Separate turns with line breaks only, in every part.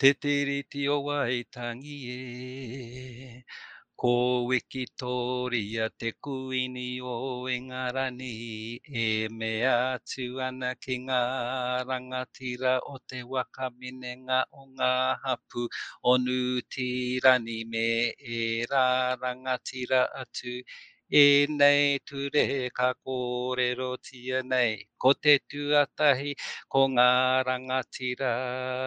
Te tiriti o waitangi e. Ko wiki toria te kuini o Engarani e mea atu ana ki ngā rangatira o te waka minenga o ngā hapu o tirani me e rā rangatira atu e nei ture ka kōrero tia nei. Ko te tuatahi ko ngā rangatira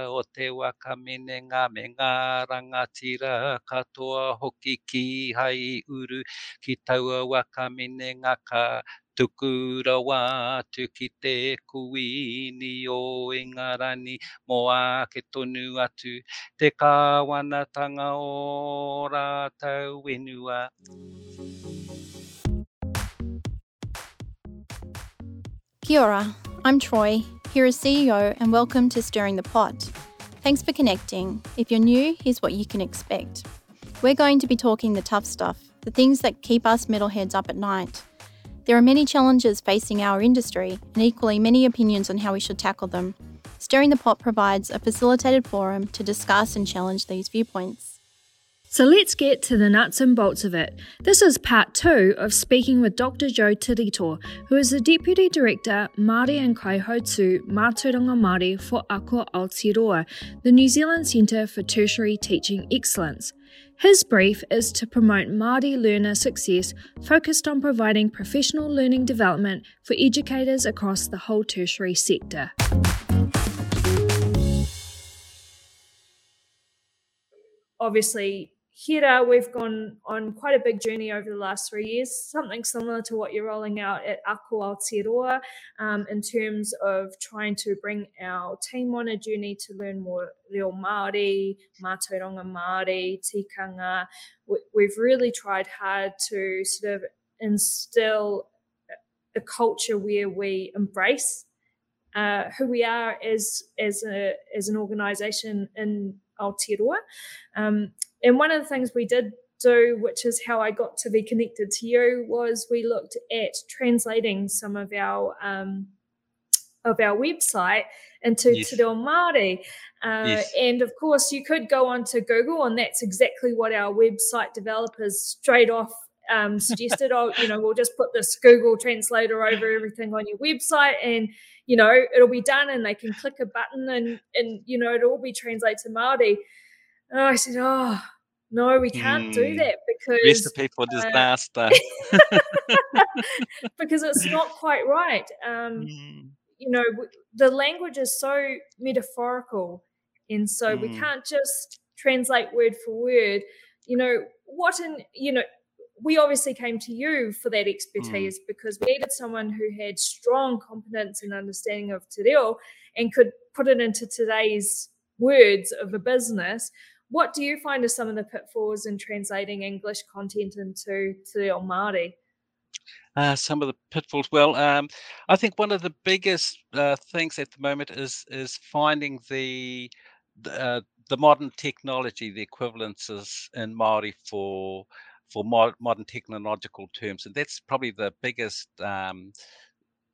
o te waka ngā me ngā rangatira katoa hoki ki hai uru ki taua waka ngā ka tukura wātu ki te kuini o Ingarani mo a ke tonu atu te kāwanatanga o rātau whenua.
Kia ora, I'm Troy, HERA's CEO, and welcome to Stirring the Pot. Thanks for connecting. If you're new, here's what you can expect. We're going to be talking the tough stuff, the things that keep us metalheads up at night. There are many challenges facing our industry, and equally many opinions on how we should tackle them. Stirring the Pot provides a facilitated forum to discuss and challenge these viewpoints.
So let's get to the nuts and bolts of it. This is part two of speaking with Dr. Joe Te Rito, who is the Deputy Director Māori and Kaihautū Mātauranga Māori for Ako Aotearoa, the New Zealand Centre for Tertiary Teaching Excellence. His brief is to promote Māori learner success focused on providing professional learning development for educators across the whole tertiary sector. Obviously, HERA, we've gone on quite a big journey over the last three years, something similar to what you're rolling out at Ako Aotearoa um, in terms of trying to bring our team on a journey to learn more reo Māori, mātauranga Māori, tikanga. We've really tried hard to sort of instill a culture where we embrace uh, who we are as as a as an organisation in Aotearoa. Um, and one of the things we did do, which is how I got to be connected to you, was we looked at translating some of our um, of our website into yes. Te Reo Māori. Uh, yes. And of course, you could go onto Google, and that's exactly what our website developers straight off um, suggested. oh, you know, we'll just put this Google translator over everything on your website, and you know, it'll be done, and they can click a button, and and you know, it'll all be translated to Māori. And I said, oh, no, we can't mm. do hmm. that because
recipe for disaster.
Uh, because it's not quite right. Um, mm. You know, the language is so metaphorical, and so mm. we hmm. can't just translate word for word. You know, what in you know, we obviously came to you for that hmm. expertise because we needed someone who had strong competence and understanding of te reo and could put it into today's words of a business what do you find are some of the pitfalls in translating English content into Te Reo Māori?
Uh, some of the pitfalls. Well, um, I think one of the biggest uh, things at the moment is is finding the uh, the modern technology, the equivalences in Maori for for modern technological terms, and that's probably the biggest um,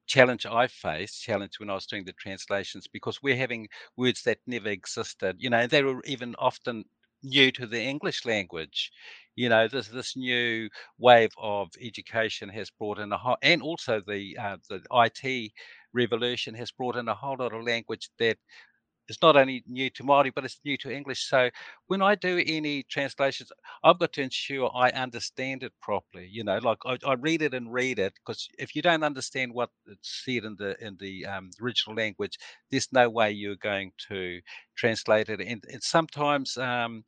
challenge I faced, challenge when I was doing the translations, because we're having words that never existed. You know, they were even often new to the English language. You know, this this new wave of education has brought in a whole, and also the uh, the IT revolution has brought in a whole lot of language that it's not only new to Māori, but it's new to English. So when I do any translations, I've got to ensure I understand it properly. You know, like I, I read it and read it because if you don't understand what it's said in the in the um, original language, there's no way you're going to translate it. And, and sometimes um,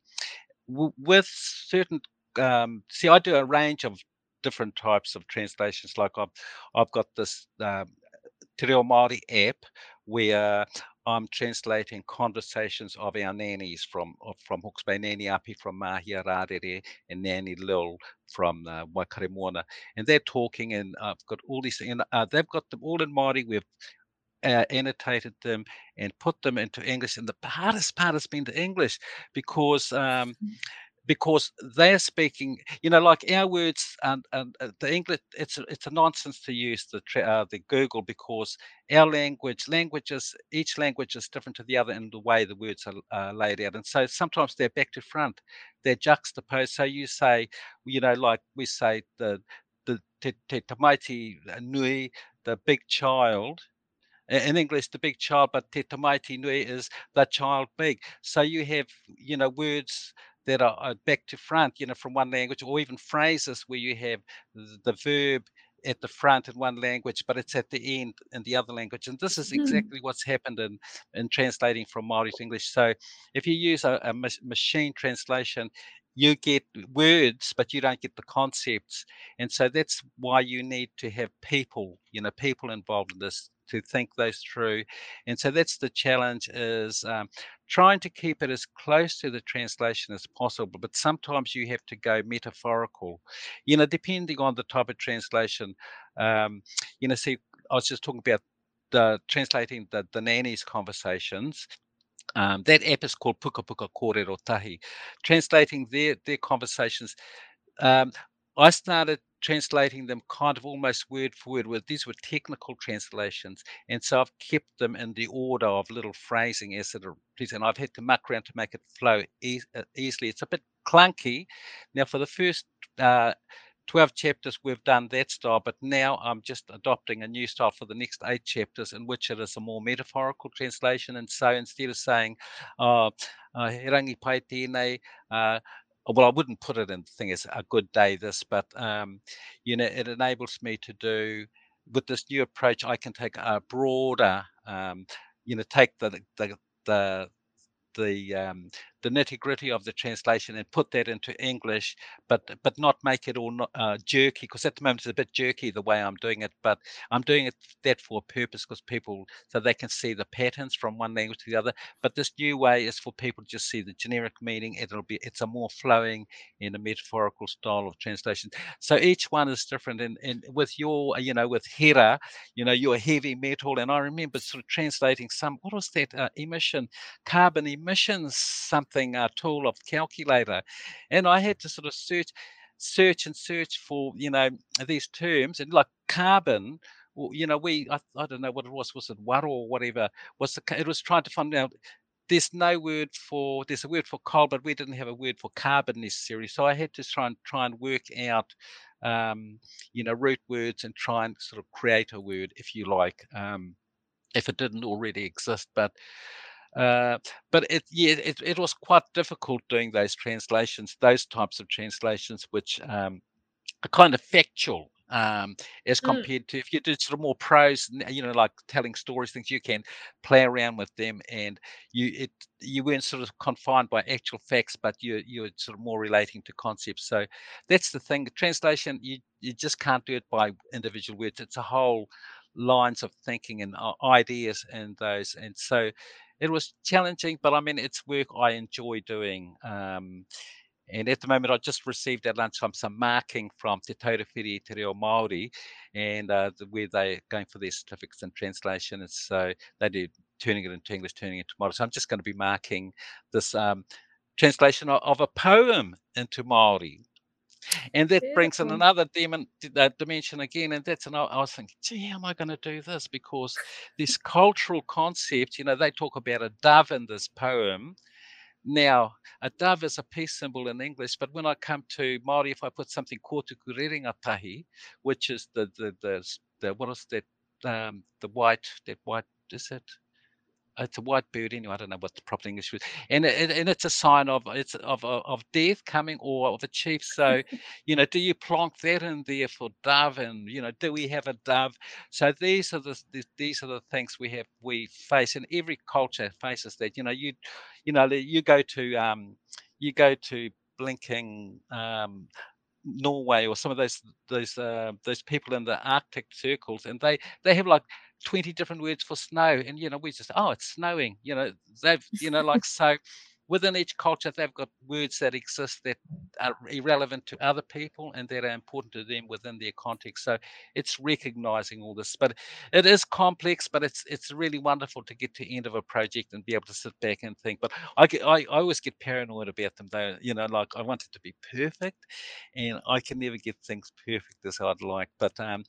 w- with certain, um, see, I do a range of different types of translations. Like I've I've got this. Um, Te Reo Māori app where I'm translating conversations of our nannies from from Hawke's Bay Nanny Api from Mahia Rarere and Nanny Lil from uh, Waikaremoana. And they're talking and I've got all these, and uh, they've got them all in Māori. We've uh, annotated them and put them into English. And the hardest part has been the English because um, because they're speaking, you know, like our words and, and uh, the English. It's a, it's a nonsense to use the uh, the Google because our language, languages, each language is different to the other in the way the words are uh, laid out, and so sometimes they're back to front, they're juxtaposed. So you say, you know, like we say the the te, te tamaiti nui, the big child, in English, the big child, but te tamaiti nui is the child big. So you have, you know, words that are, are back to front, you know, from one language, or even phrases where you have the verb at the front in one language, but it's at the end in the other language. And this is hmm. exactly what's happened in, in translating from Māori to English. So if you use a, a machine translation, you get words, but you don't get the concepts. And so that's why you need to have people, you know, people involved in this to think those through. And so that's the challenge is um, trying to keep it as close to the translation as possible. But sometimes you have to go metaphorical, you know, depending on the type of translation. Um, you know, see, I was just talking about the translating the, the nannies conversations um, that app is called Puka Puka Kōrero Tahi, translating their their conversations. Um, I started translating them kind of almost word for word. With these were technical translations, and so I've kept them in the order of little phrasing as it is, and I've had to muck around to make it flow e- uh, easily. It's a bit clunky. Now, for the first uh, 12 chapters we've done that style but now i'm just adopting a new style for the next eight chapters in which it is a more metaphorical translation and so instead of saying uh, uh, well, I wouldn't put it in the thing as a good day this, but um, you know, it enables me to do with this new approach. I can take a broader, um, you know, take the the the the um, the nitty gritty of the translation and put that into English, but but not make it all uh, jerky because at the moment it's a bit jerky the way I'm doing it. But I'm doing it that for a purpose because people so they can see the patterns from one language to the other. But this new way is for people to just see the generic meaning. It'll be it's a more flowing in a metaphorical style of translation. So each one is different. And and with your you know with Hera, you know your heavy metal, and I remember sort of translating some what was that uh, emission carbon emissions something something a tool of calculator, and I had to sort of search, search and search for you know these terms and like carbon. You know, we I, I don't know what it was. Was it what or whatever? Was the it was trying to find out there's no word for there's a word for coal, but we didn't have a word for carbon necessarily. So I had to try and try and work out, um, you know, root words and try and sort of create a word, if you like, um, if it didn't already exist. But uh, but it yeah it, it was quite difficult doing those translations those types of translations which um, are kind of factual um, as mm. compared mm. to if you did sort of more prose, you know, like telling stories, things you can play around with them, and you it you weren't sort of confined by actual facts, but you you're sort of more relating to concepts. So that's the thing. Translation, you you just can't do it by individual words. It's a whole lines of thinking and uh, ideas and those, and so it was challenging, but I mean, it's work I enjoy doing. Um, and at the moment, I just received at lunchtime some marking from Te Taura Whiri Te Reo Māori, and uh, where they're going for their certificates in translation. And so they do turning it into English, turning it into Māori. So I'm just going to be marking this um, translation of, of, a poem into Māori. And that Beautiful. brings in another demon, uh, dimension again. And that's, and I, I was thinking, gee, how am I going to do this? Because this cultural concept, you know, they talk about a dove in this poem. Now, a dove is a peace symbol in English, but when I come to Māori, if I put something kotuku rerenga tahi, which is the, the, the, the what is that, um, the white, that white, is it? It's a white bird anyway. I don't know what the proper English is, and it, and it's a sign of it's of of death coming or of a chief. So, you know, do you plonk that in there for dove, and you know, do we have a dove? So these are the these are the things we have we face, and every culture faces that. You know, you you know you go to um you go to blinking um Norway or some of those those uh, those people in the Arctic circles, and they they have like 20 different words for snow and you know we just oh it's snowing you know they've you know like so within each culture, they've got words that exist that are irrelevant to other people and that are important to them within their context. So it's recognizing all this, but it is complex, but it's it's really wonderful to get to the end of a project and be able to sit back and think. But I get, I, I always get paranoid about them though. You know, like I want it to be perfect, and I can never get things perfect as I'd like. But um,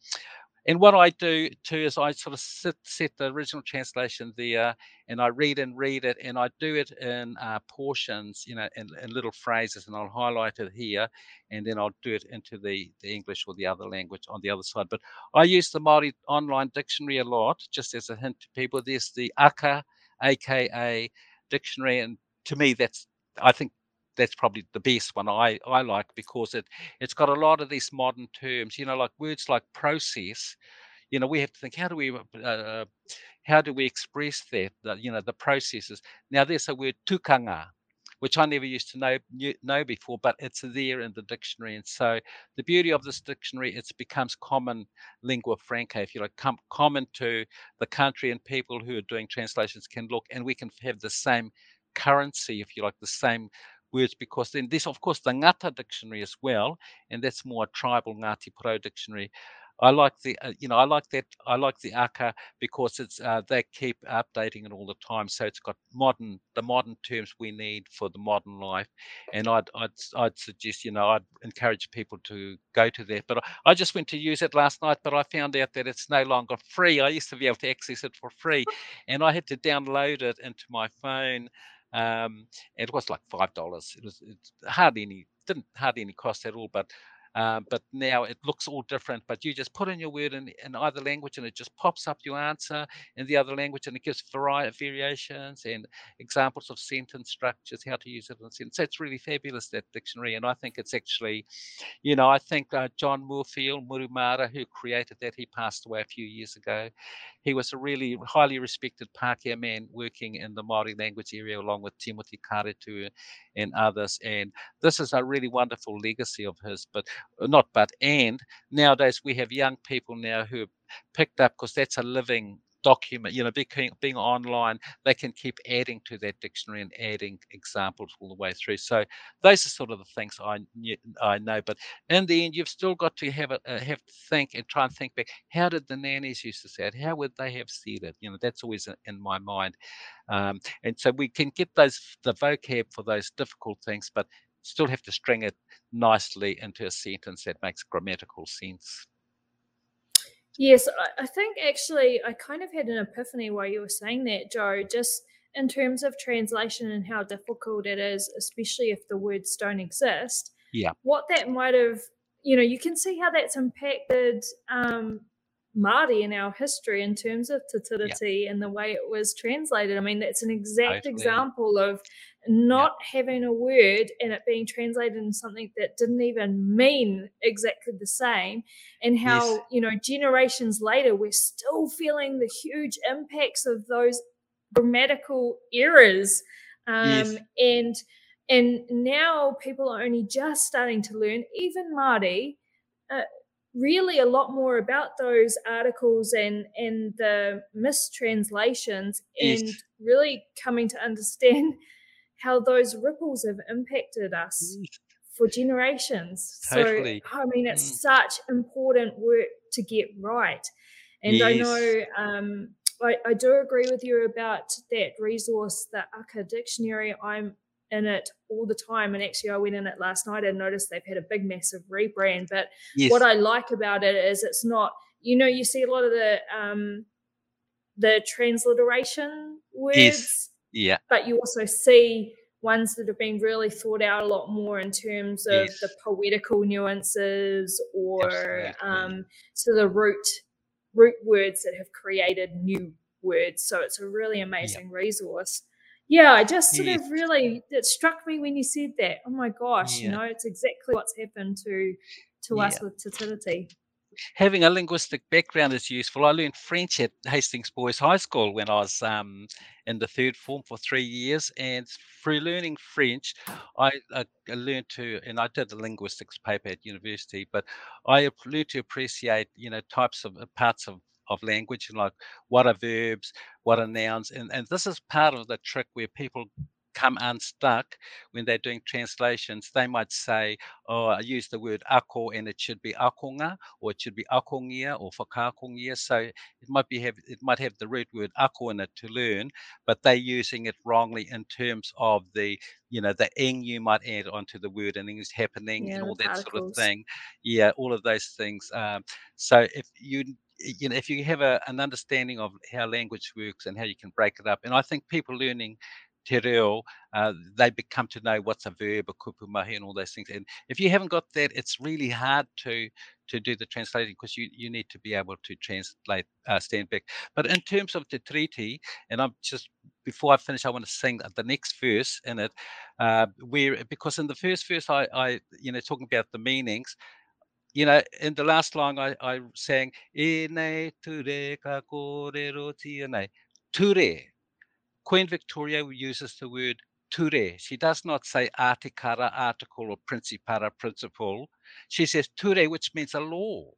and what I do too is I sort of sit, set the original translation there and I read and read it and I do it in uh, portions, you know, in, in, little phrases and I'll highlight it here and then I'll do it into the, the English or the other language on the other side. But I use the Māori online dictionary a lot, just as a hint to people. There's the AKA, AKA dictionary and to me that's I think that's probably the best one I, I like because it it's got a lot of these modern terms you know like words like process you know we have to think how do we uh, uh how do we express that the, you know the processes now there's a word tukanga which I never used to know know before, but it's there in the dictionary. And so the beauty of this dictionary, it becomes common lingua franca, if you like, com- common to the country and people who are doing translations can look, and we can have the same currency, if you like, the same words because then this of course the Ngata dictionary as well and that's more tribal Ngati Porou dictionary. I like the uh, you know I like that I like the Aka because it's uh, they keep updating it all the time. So it's got modern the modern terms we need for the modern life. And I'd I'd, I'd suggest you know I'd encourage people to go to that. But I just went to use it last night but I found out that it's no longer free. I used to be able to access it for free and I had to download it into my phone um, it was like five dollars. It was hardly any didn't hardly any cost at all, but uh, but now it looks all different. But you just put in your word in, in either language and it just pops up your answer in the other language and it gives variety, variations and examples of sentence structures, how to use it in a sentence. So it's really fabulous, that dictionary. And I think it's actually, you know, I think uh, John Moorfield, Murumara, who created that, he passed away a few years ago. He was a really highly respected Pākehā man working in the Māori language area along with Timoti Karetu and others. And this is a really wonderful legacy of his. But not but and nowadays we have young people now who picked up because that's a living document you know being, being online they can keep adding to that dictionary and adding examples all the way through. So those are sort of the things i i know. But in the end you've still got to have it uh, have to think and try and think back. How did the nannies used to say it? How would they have said it? You know that's always in my mind. Um, and so we can get those the vocab for those difficult things but still have to string it nicely into a sentence that makes grammatical sense.
Yes, I think actually I kind of had an epiphany while you were saying that, Joe, just in terms of translation and how difficult it is, especially if the words don't exist.
Yeah.
What that might have, you know, you can see how that's impacted um, Māori in our history in terms of Te Tiriti yeah. and the way it was translated. I mean, that's an exact totally. example of not yeah. having a word and it being translated in something that didn't even mean exactly the same and how yes. you know generations later we're still feeling the huge impacts of those grammatical errors um, yes. and and now people are only just starting to learn even Māori uh, really a lot more about those articles and and the mistranslations yes. and really coming to understand how those ripples have impacted us for generations. Totally. So, I mean, it's mm. such important work to get right. And yes. I know um, I, I, do agree with you about that resource, the Aka Dictionary. I'm in it all the time. And actually, I went in it last night and noticed they've had a big, massive rebrand. But yes. what I like about it is it's not, you know, you see a lot of the um, the transliteration words. Yes
yeah.
But you also see ones that have been really thought out a lot more in terms of yes. the poetical nuances or um, so the root root words that have created new words. So it's a really amazing yeah. resource. Yeah, I just sort yes. of really it struck me when you said that. Oh my gosh, yeah. you know, it's exactly what's happened to to yeah. us with Te Tiriti
having a linguistic background is useful. I learned French at Hastings Boys High School when I was um, in the third form for three years, and through learning French, I, I, learned to, and I did a linguistics paper at university, but I learned to appreciate, you know, types of uh, parts of of language and like what are verbs, what are nouns, and and this is part of the trick where people come unstuck when they're doing translations. They might say, "Oh, I use the word ako and it should be akonga, or it should be akongia or whakaakongia." So it might be have it might have the root word ako in it to learn, but they're using it wrongly in terms of the you know the ing you might add onto the word and things happening
Yeah,
and all that sort of thing. Yeah, all of those things. Um, so if you you know if you have a, an understanding of how language works and how you can break it up, and I think people learning te reo, uh, they become to know what's a verb, a kupu mahi, and all those things. And if you haven't got that, it's really hard to to do the translating because you, you need to be able to translate uh, stand back. But in terms of the treaty, and I'm just before I finish, I want to sing the next verse in it, uh, where because in the first verse I, I you know talking about the meanings, you know, in the last line I, I sang E nei ture ka kōrero tia nei. Ture. Queen Victoria uses the word ture. She does not say artikara, article, or principara, principle. She says ture, which means a law.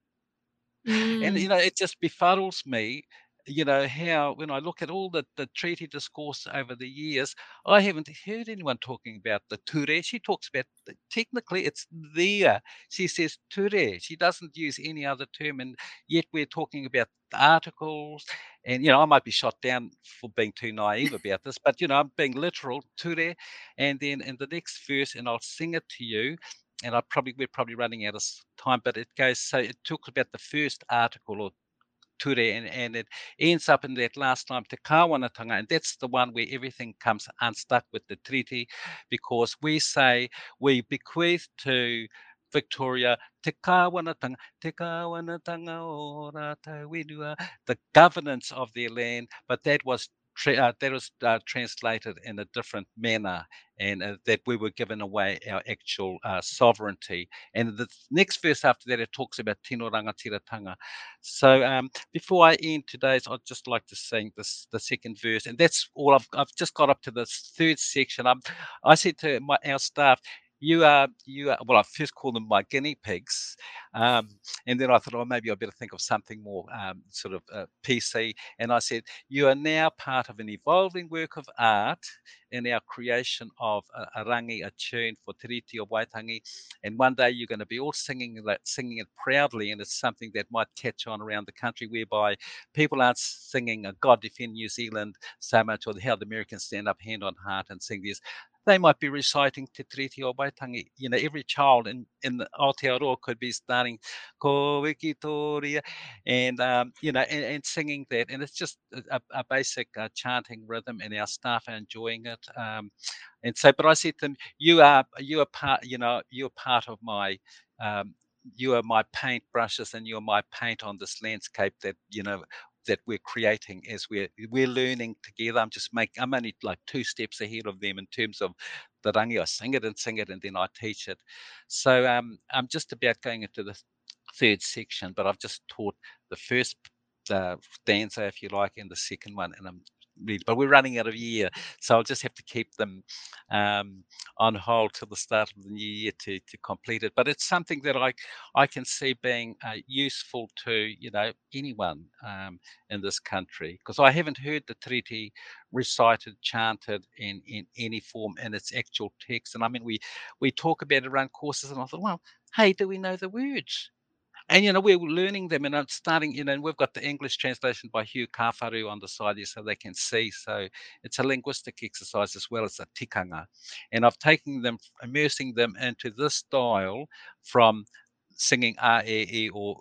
And, you
Mm.
know, it just befuddles me, you know, how when I look at all the, the treaty discourse over the years, I haven't heard anyone talking about the ture. She talks about, technically, it's there. She says ture. She doesn't use any other term. And yet we're talking about the articles. And, you know, I might be shot down for being too naive about this, but, you know, I'm being literal, ture. And then in the next verse, and I'll sing it to you and I probably we're probably running out of time, but it goes so it talks about the first article or ture and, and it ends up in that last time te kawanatanga and that's the one where everything comes unstuck with the treaty because we say we bequeath to Victoria te kawanatanga te kawanatanga o the governance of their land but that was tra- uh, that was uh, translated in a different manner and uh, that we were given away our actual sovereignty. And the next verse after that, it talks about tino rangatiratanga. So um, before I end today's, I'd just like to sing this the second verse, and that's all I've. I've just got up to the third section. I'm, I said to my our staff. You are, you are. Well, I first called them my guinea pigs, um, and then I thought, oh, maybe I better think of something more um, sort of uh, PC. And I said, you are now part of an evolving work of art in our creation of a, a rangi, a tune for Te Riti Waitangi. And one day you're going to be all singing that, singing it proudly, and it's something that might catch on around the country, whereby people aren't singing a God Defend New Zealand so much, or how the Americans stand up hand on heart and sing this. They might be reciting Te Tiriti o Waitangi. You know, every child in, in Aotearoa could be starting Ko wiki and um, you know, and, and singing that, and it's just a, a basic uh, chanting rhythm, and our staff are enjoying it. Um, and so, but I said to them, "You are, you are part, you know, you're part of my." Um, you are my paint brushes and you're my paint on this landscape that you know that we're creating as we're we're learning together. I'm just making i'm only like two steps ahead of them in terms of the rangi i sing it and sing it and then i teach it. So um, i'm just about going into the third section, but I've just taught the first uh, stanza, if you like, and the second one, and I'm but we're running out of year, so I'll just have to keep them um, on hold till the start of the new year to to complete it. But it's something that I I can see being uh, useful to you know anyone um, in this country because I haven't heard the treaty recited, chanted in in any form in its actual text. And I mean, we we talk about it around courses, and I thought, well, hey, do we know the words? And you know, we're learning them, and I'm starting. You know, and we've got the English translation by Hugh Kawharu on the side here, so they can see. So it's a linguistic exercise as well as a tikanga. And I've taken them, immersing them into this style from singing a e e or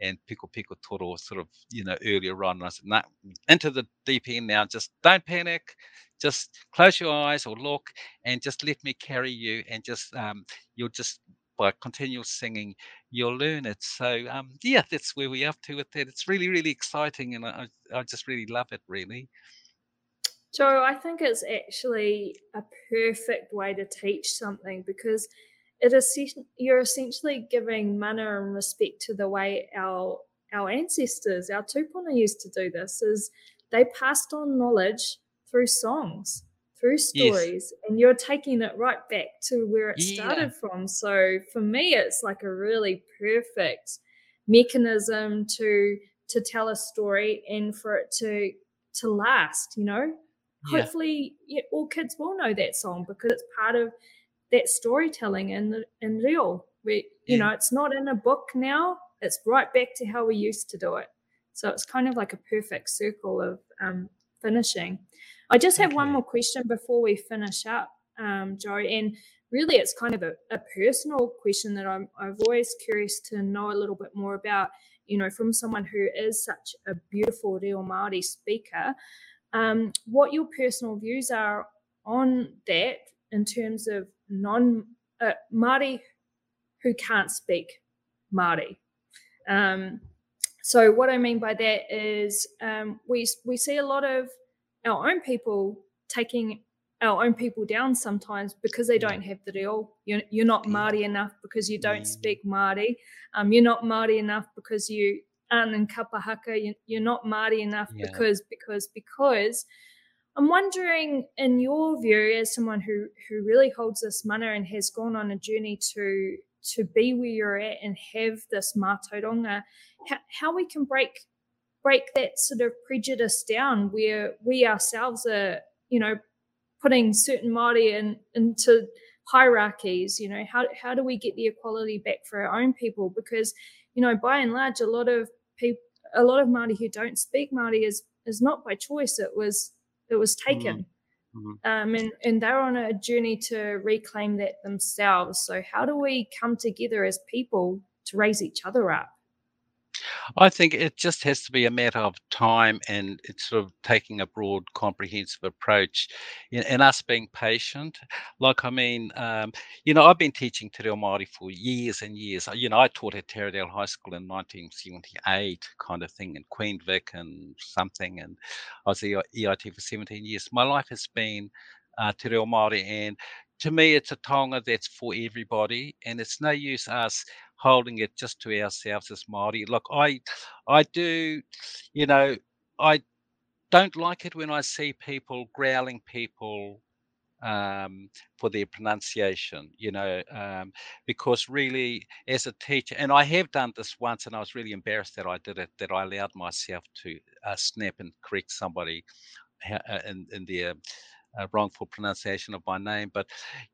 and pico pico toro sort of you know earlier on. And I said, nah, into the deep end now. Just don't panic. Just close your eyes or look, and just let me carry you, and just um, you'll just by continual singing you'll learn it. So um, yeah, that's where we're up to with that. It's really, really exciting, and I, I just really love it. Really.
Joe, I think it's actually a perfect way to teach something because it is you're essentially giving mana and respect to the way our our ancestors, our tupuna used to do this. Is they passed on knowledge through songs, through
Yes.
stories, and you're taking it right back to where it
Yeah.
started from. So for me, it's like a really perfect mechanism to to tell a story and for it to to last. You know. yeah. hopefully yeah, all kids will know that song because it's part of that storytelling in the in real. We you know it's not in a book now. It's right back to how we used to do it. So it's kind of like a perfect circle of um, finishing. I just have okay. one more question before we finish up, um, Joe, and really it's kind of a, a personal question that I'm I've always curious to know a little bit more about. You know, from someone who is such a beautiful Reo Māori speaker, um, what your personal views are on that in terms of non uh, Māori who can't speak Māori. Um, so what I mean by that is um, we we see a lot of our own people taking our own people down sometimes because they don't have the reo. You're, you're not Māori enough because you don't speak Māori. Um, you're not Māori enough because you aren't in kapahaka. You, you're not Māori enough yeah. because because because. I'm wondering, in your view, as someone who who really holds this mana and has gone on a journey to to be where you're at and have this mātauranga, how, how we can break break that sort of prejudice down where we ourselves are, you know, putting certain Māori in, into hierarchies, you know, how, how do we get the equality back for our own people? Because, you know, by and large, a lot of people, a lot of Māori who don't speak Māori is, is not by choice. It was, it was taken. Mm-hmm. Mm-hmm. Um, and, and they're on a journey to reclaim that themselves. So, how do we come together as people to raise each other up?
I think it just has to be a matter of time and it's sort of taking a broad, comprehensive approach and, us being patient. Like, I mean, um, you know, I've been teaching Te Reo Māori for years and years. You know, I taught at Taradale High School in 1978, kind of thing, in Queen Vic and something. And I was EIT for 17 years. My life has been uh, Te Reo Māori and to me, it's a taonga that's for everybody, and it's no use us holding it just to ourselves as Māori. Look, I, I do, you know, I don't like it when I see people growling people um, for their pronunciation, you know, um, because really, as a teacher, and I have done this once, and I was really embarrassed that I did it, that I allowed myself to uh, snap and correct somebody uh, in, in their uh, wrongful pronunciation of my name. But,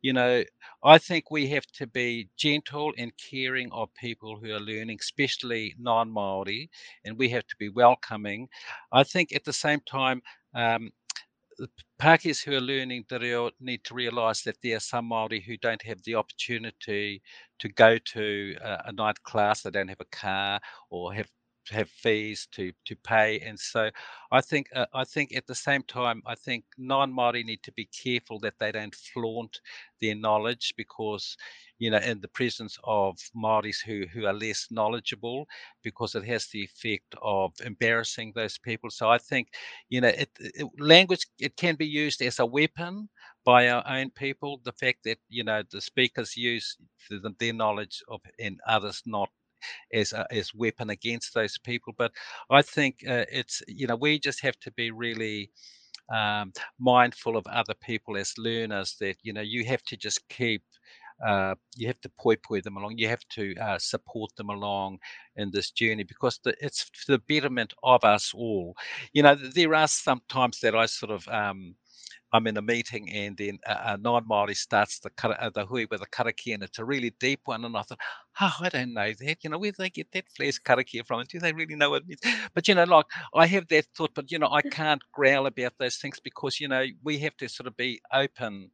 you know, I think we have to be gentle and caring of people who are learning, especially non Maori, and we have to be welcoming. I think at the same time, um, the Pākehās who are learning the reo need to realise that there are some Māori who don't have the opportunity to go to a, a night class, they don't have a car or have have fees to to pay and so i think uh, i think at the same time i think non-maori need to be careful that they don't flaunt their knowledge because you know in the presence of maoris who who are less knowledgeable because it has the effect of embarrassing those people. So i think you know it, it, language it can be used as a weapon by our own people. The fact that you know the speakers use the, their knowledge of and others not as a, as weapon against those people. But I think uh, it's you know we just have to be really um, mindful of other people as learners. That you know you have to just keep. Uh, you have to poi poi them along. You have to uh, support them along in this journey because the, it's for the betterment of us all. You know, there are some times that I sort of um, I'm in a meeting and then a, a non-Maori starts the uh, the hui with a karakia and it's a really deep one and I thought, oh, I don't know that. You know, where do they get that flash karakia from? Do they really know what it means? But you know, like I have that thought, but you know, I can't growl about those things because you know we have to sort of be open,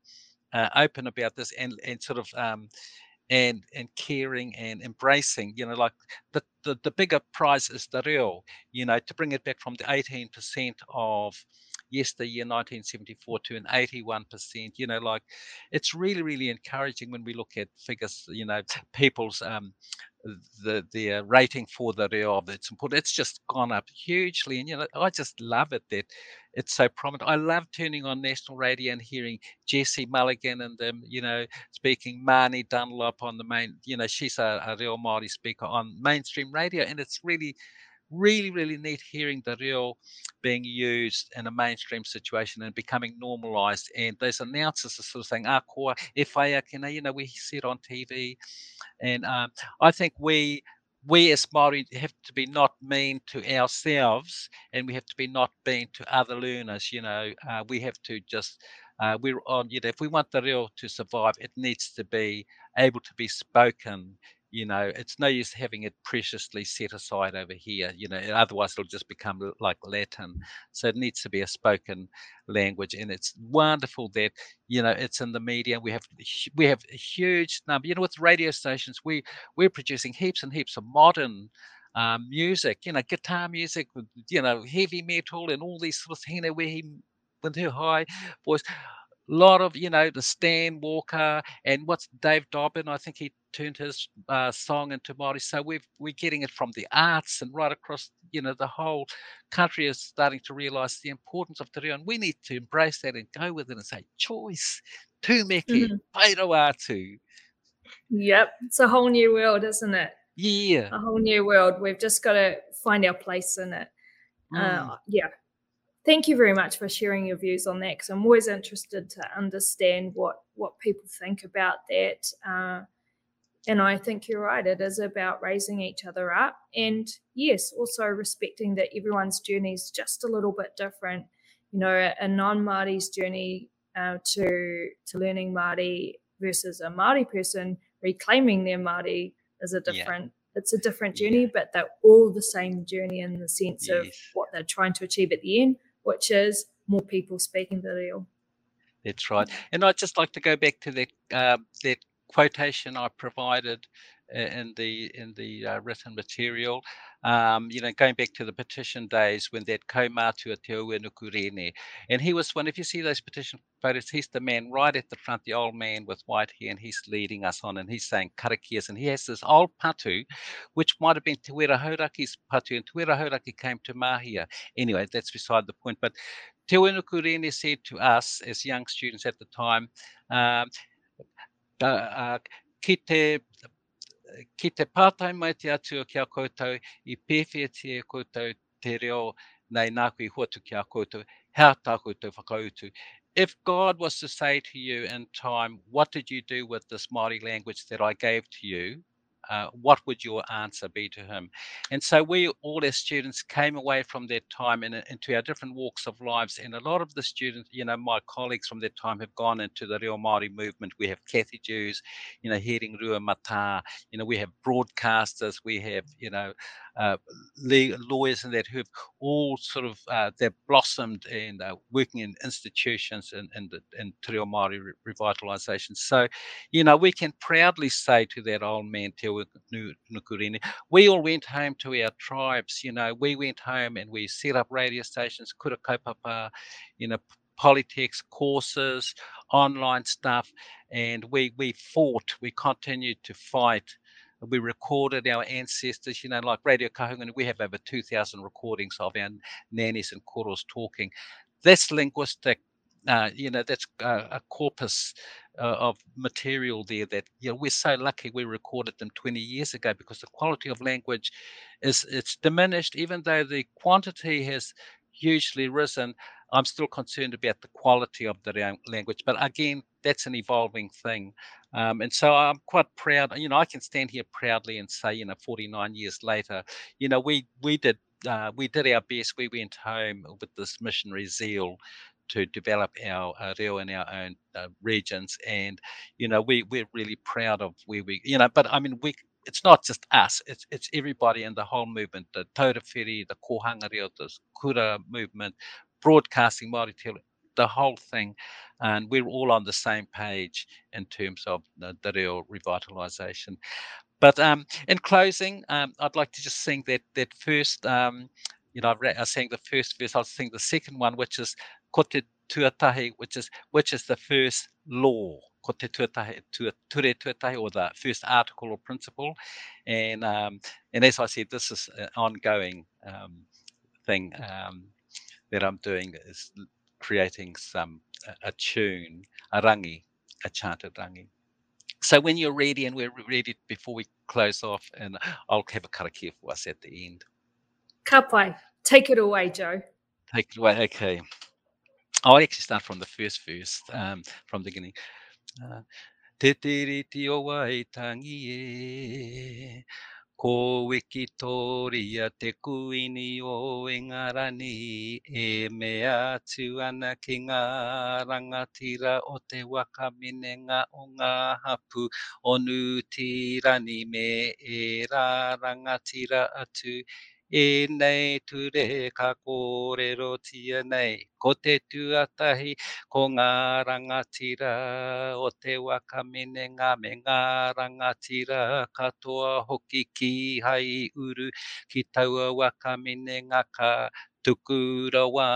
uh, open about this and and sort of um, and and caring and embracing you know like the, the the bigger prize is the real you know to bring it back from the 18% of yesteryear 1974 to an 81%. You know, like it's really, really encouraging when we look at figures, you know, people's um, the the rating for the reo of its important. It's just gone up hugely, and you know I just love it that it's so prominent. I love turning on national radio and hearing Jesse Mulligan and them, you know, speaking Mani Dunlop on the main. You know, she's a, a Reo Māori speaker on mainstream radio, and it's really really, really neat hearing the reo being used in a mainstream situation and becoming normalized. And those announcers are sort of saying, ah, koa, e whai you know, we see it on TV. And um, I think we we as Māori have to be not mean to ourselves and we have to be not mean to other learners. You know, uh, we have to just, uh, we're on, you know, if we want the reo to survive, it needs to be able to be spoken you know it's no use having it preciously set aside over here you know otherwise it'll just become like latin. So it needs to be a spoken language and it's wonderful that you know it's in the media. We have we have a huge number you know with radio stations we we're producing heaps and heaps of modern um, music you know guitar music with you know heavy metal and all these sort of things, you know where he with her high voice lot of you know the Stan Walker and what's Dave Dobbin? I think he turned his uh, song into Māori. So we've we're getting it from the arts and right across you know the whole country is starting to realise the importance of te reo, and we need to embrace that and go with it and say choice, tūmeke, mm-hmm. pairo atu.
Yep, it's a whole new world, isn't it?
Yeah,
a whole new world. We've just got to find our place in it. Uh, mm. Uh, yeah, thank you very much for sharing your views on that because I'm always interested to understand what what people think about that. Uh, and I think you're right. It is about raising each other up, and yes, also respecting that everyone's journey is just a little bit different. You know, a, a non-Māori's journey uh, to to learning Māori versus a Māori person reclaiming their Māori is a different. Yeah it's a different journey, yeah. but they're all the same journey in the sense yes. of what they're trying to achieve at the end, which is more people speaking the reo.
That's right. And I'd just like to go back to that uh, that quotation I provided in the in the uh, written material. Um, you know, going back to the petition days when that kaumātua te Auenuku And he was one, if you see those petition photos, he's the man right at the front, the old man with white hair, and he's leading us on and he's saying karakias. And he has this old patu, which might have been Te Wera Hauraki's patu, and Te Wera Hauraki came to Mahia. Anyway, that's beside the point. But Te Auenuku said to us as young students at the time, um, uh, uh, ki te pātai mai te ki a koutou, i te koutou te reo nei hotu ki a koutou, hea tā koutou whakautu. If God was to say to you in time, what did you do with this Māori language that I gave to you? Uh, what would your answer be to him? And so we, all as students, came away from that time and into our different walks of lives. And a lot of the students, you know, my colleagues from that time have gone into the Reo Māori movement. We have Cathy Dewes, you know, Hering Rua Mata, you know, we have broadcasters, we have, you know, uh, lawyers and that who've all sort of uh, they've blossomed and uh, working in institutions and and, and Te Reo Māori re- revitalisation. So, you know, we can proudly say to that old man Te Nukurine, we all went home to our tribes. You know, we went home and we set up radio stations, kura kaupapa, you know, politics courses, online stuff, and we we fought. We continued to fight we recorded our ancestors, you know, like Radio Kahungunu, we have over 2,000 recordings of our nannies and koros talking. That's linguistic, uh, you know, that's uh, a corpus uh, of material there that, you know, we're so lucky we recorded them 20 years ago because the quality of language is, it's diminished, even though the quantity has hugely risen. I'm still concerned about the quality of the language. But again, that's an evolving thing. Um, and so I'm quite proud. You know, I can stand here proudly and say, you know, 49 years later, you know, we we did uh, we did our best. We went home with this missionary zeal to develop our uh, reo in our own uh, regions, and you know, we we're really proud of where we, you know. But I mean, we it's not just us, it's it's everybody in the whole movement, the Taurawhiri, the Kohanga Reo, the Kura movement, broadcasting Māori the whole thing. And we're all on the same page in terms of the, the reo revitalisation. But um, in closing, um, I'd like to just sing that that first, um, you know, I was saying the first verse, I'll sing the second one, which is Kote Tuatahi, which is which is the first law. Kote Tuatahi, Ture Tuatahi, or the first article or principle. And um, and as I said, this is an ongoing um, thing. Um, that I'm doing is creating some a, a tune, a rangi, a chanted rangi. So when you're ready, and we're ready before we close off, and I'll have a karakia for us at the end.
Kapai, take it away, Joe.
Take it away. Okay. I'll actually start from the first verse, um, from the beginning. Uh, Te te riti o wai tangi e, Ko wiki toria te kuini o ingarani e mea atu ana ki ngā rangatira o te waka minenga o ngā hapu. O nu tirani me e rā rangatira atu e nei ture ka kōrero tia nei. Ko te tuatahi ko ngā rangatira o te wakamine ngā me ngā rangatira katoa hoki ki hai uru ki taua wakamine ngā ka tukura wā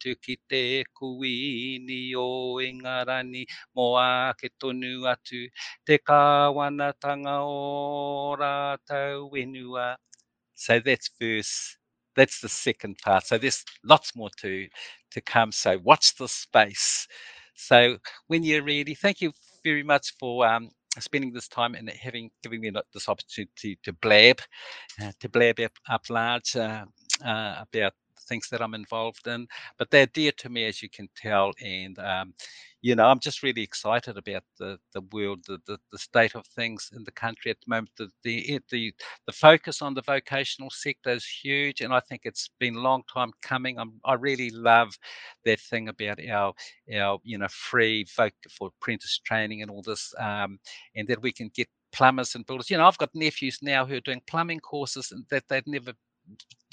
tu ki te kuini o ingarani mo a ke tonu atu te kāwanatanga o rātau wenua so that's verse. That's the second part. So there's lots more to to come. So watch the space. So when you're ready, thank you very much for um, spending this time and having giving me this opportunity to blab, uh, to blab up, up large uh, uh, about things that I'm involved in. But they're dear to me, as you can tell, and um, you know, I'm just really excited about the the world, the, the, the state of things in the country at the moment. The, the the the focus on the vocational sector is huge, and I think it's been a long time coming. I'm, I really love that thing about our our you know free voc for apprentice training and all this, um, and that we can get plumbers and builders. You know, I've got nephews now who are doing plumbing courses that they'd never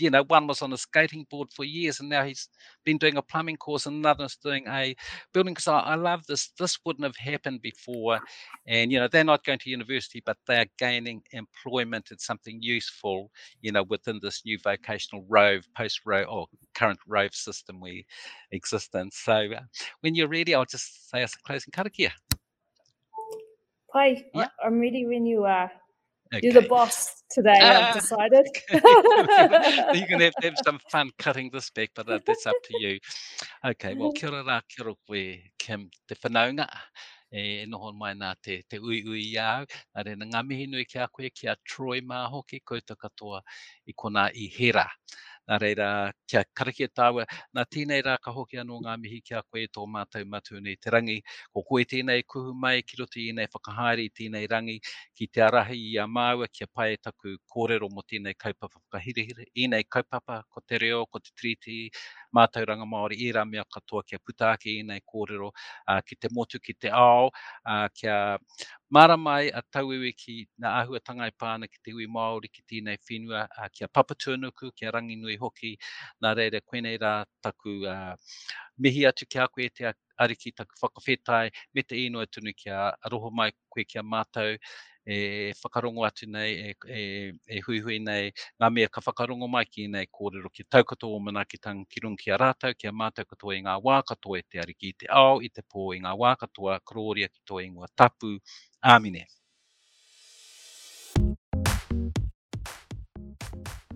you know, one was on a skating board for years, and now he's been doing a plumbing course, and another's doing a building. Because I, I, love this. This wouldn't have happened before, and you know, they're not going to university, but they're gaining employment. It's something useful, you know, within this new vocational Rove, post Rove, or current Rove system we exist in. So, uh, when you're ready, I'll just say us a closing karakia.
Hi, yeah. I'm ready when you are. Okay. You're the boss today, I've decided.
You're going to have to have some fun cutting this back, but uh, that's up to you. Okay, well, kia ora rā, kia ora koe, Kim te whanaunga. e noho mai nā te, te ui ui au. Nā re, ngā mihi nui ki a koe ki a Troy koutou katoa i kona i hera. Nā reira, kia karakia tāua, nā tēnei rā ka hoki anō ngā mihi kia koe tō mātou matu nei te rangi. Ko koe tēnei kuhu mai ki roto i nei whakahaere i tēnei rangi ki te arahi i a māua kia pae taku kōrero mo tēnei kaupapa whakahirehire. I nei kaupapa, ko te reo, ko te triti, mātou ranga Māori i rā mea katoa kia putaaki i nei kōrero, uh, ki te motu, ki te ao, uh, kia Mara mai a tauewe ki na āhuatanga i pāna ki te ui Māori ki tēnei whenua, uh, kia papatuanuku, kia rangi nui hoki, nā reira koenei rā taku uh, mihi atu ki a koe te ariki taku whakawhetai, me te inoa tunu kia roho mai koe kia mātou, e whakarongo atu nei, e, e, e hui hui nei, ngā mea ka whakarongo mai ki nei kōrero ki taukato o mana ki tang ki rungi a rātau, ki a mātou katoa i ngā wā katoa e te ariki i te ao, i te pō i ngā wā katoa, kororia ki toa i ngā tapu,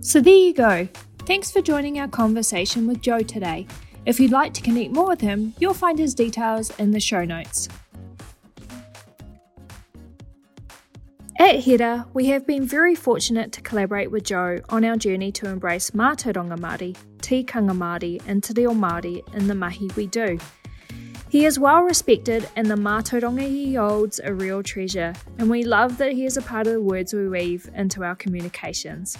So there you go. Thanks for joining our conversation with Joe today. If you'd like to connect more with him, you'll find his details in the show notes. At HERA, we have been very fortunate to collaborate with Joe on our journey to embrace Mātauranga Māori, Tikanga Māori, and Te Reo Māori in the mahi we do. He is well respected, and the Mātauranga he holds a real treasure, and we love that he is a part of the words we weave into our communications.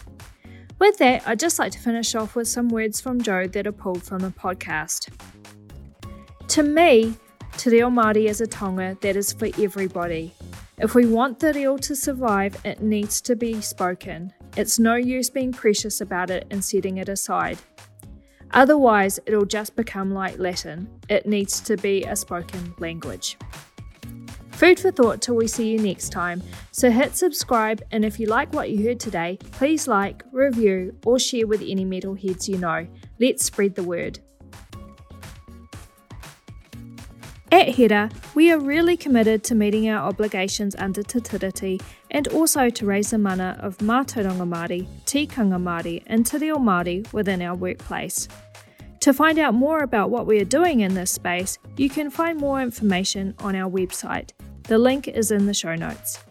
With that, I'd just like to finish off with some words from Joe that are pulled from the podcast. To me, Te Reo Māori is a taonga that is for everybody. If we want the reo to survive, it needs to be spoken. It's no use being precious about it and setting it aside. Otherwise, it'll just become like Latin. It needs to be a spoken language. Food for thought till we see you next time. So hit subscribe, and if you like what you heard today, please like, review, or share with any metalheads you know. Let's spread the word. At HERA, we are really committed to meeting our obligations under Te and also to raise the mana of Mātauranga Māori, Tikanga Māori and Te Reo Māori within our workplace. To find out more about what we are doing in this space, you can find more information on our website. The link is in the show notes.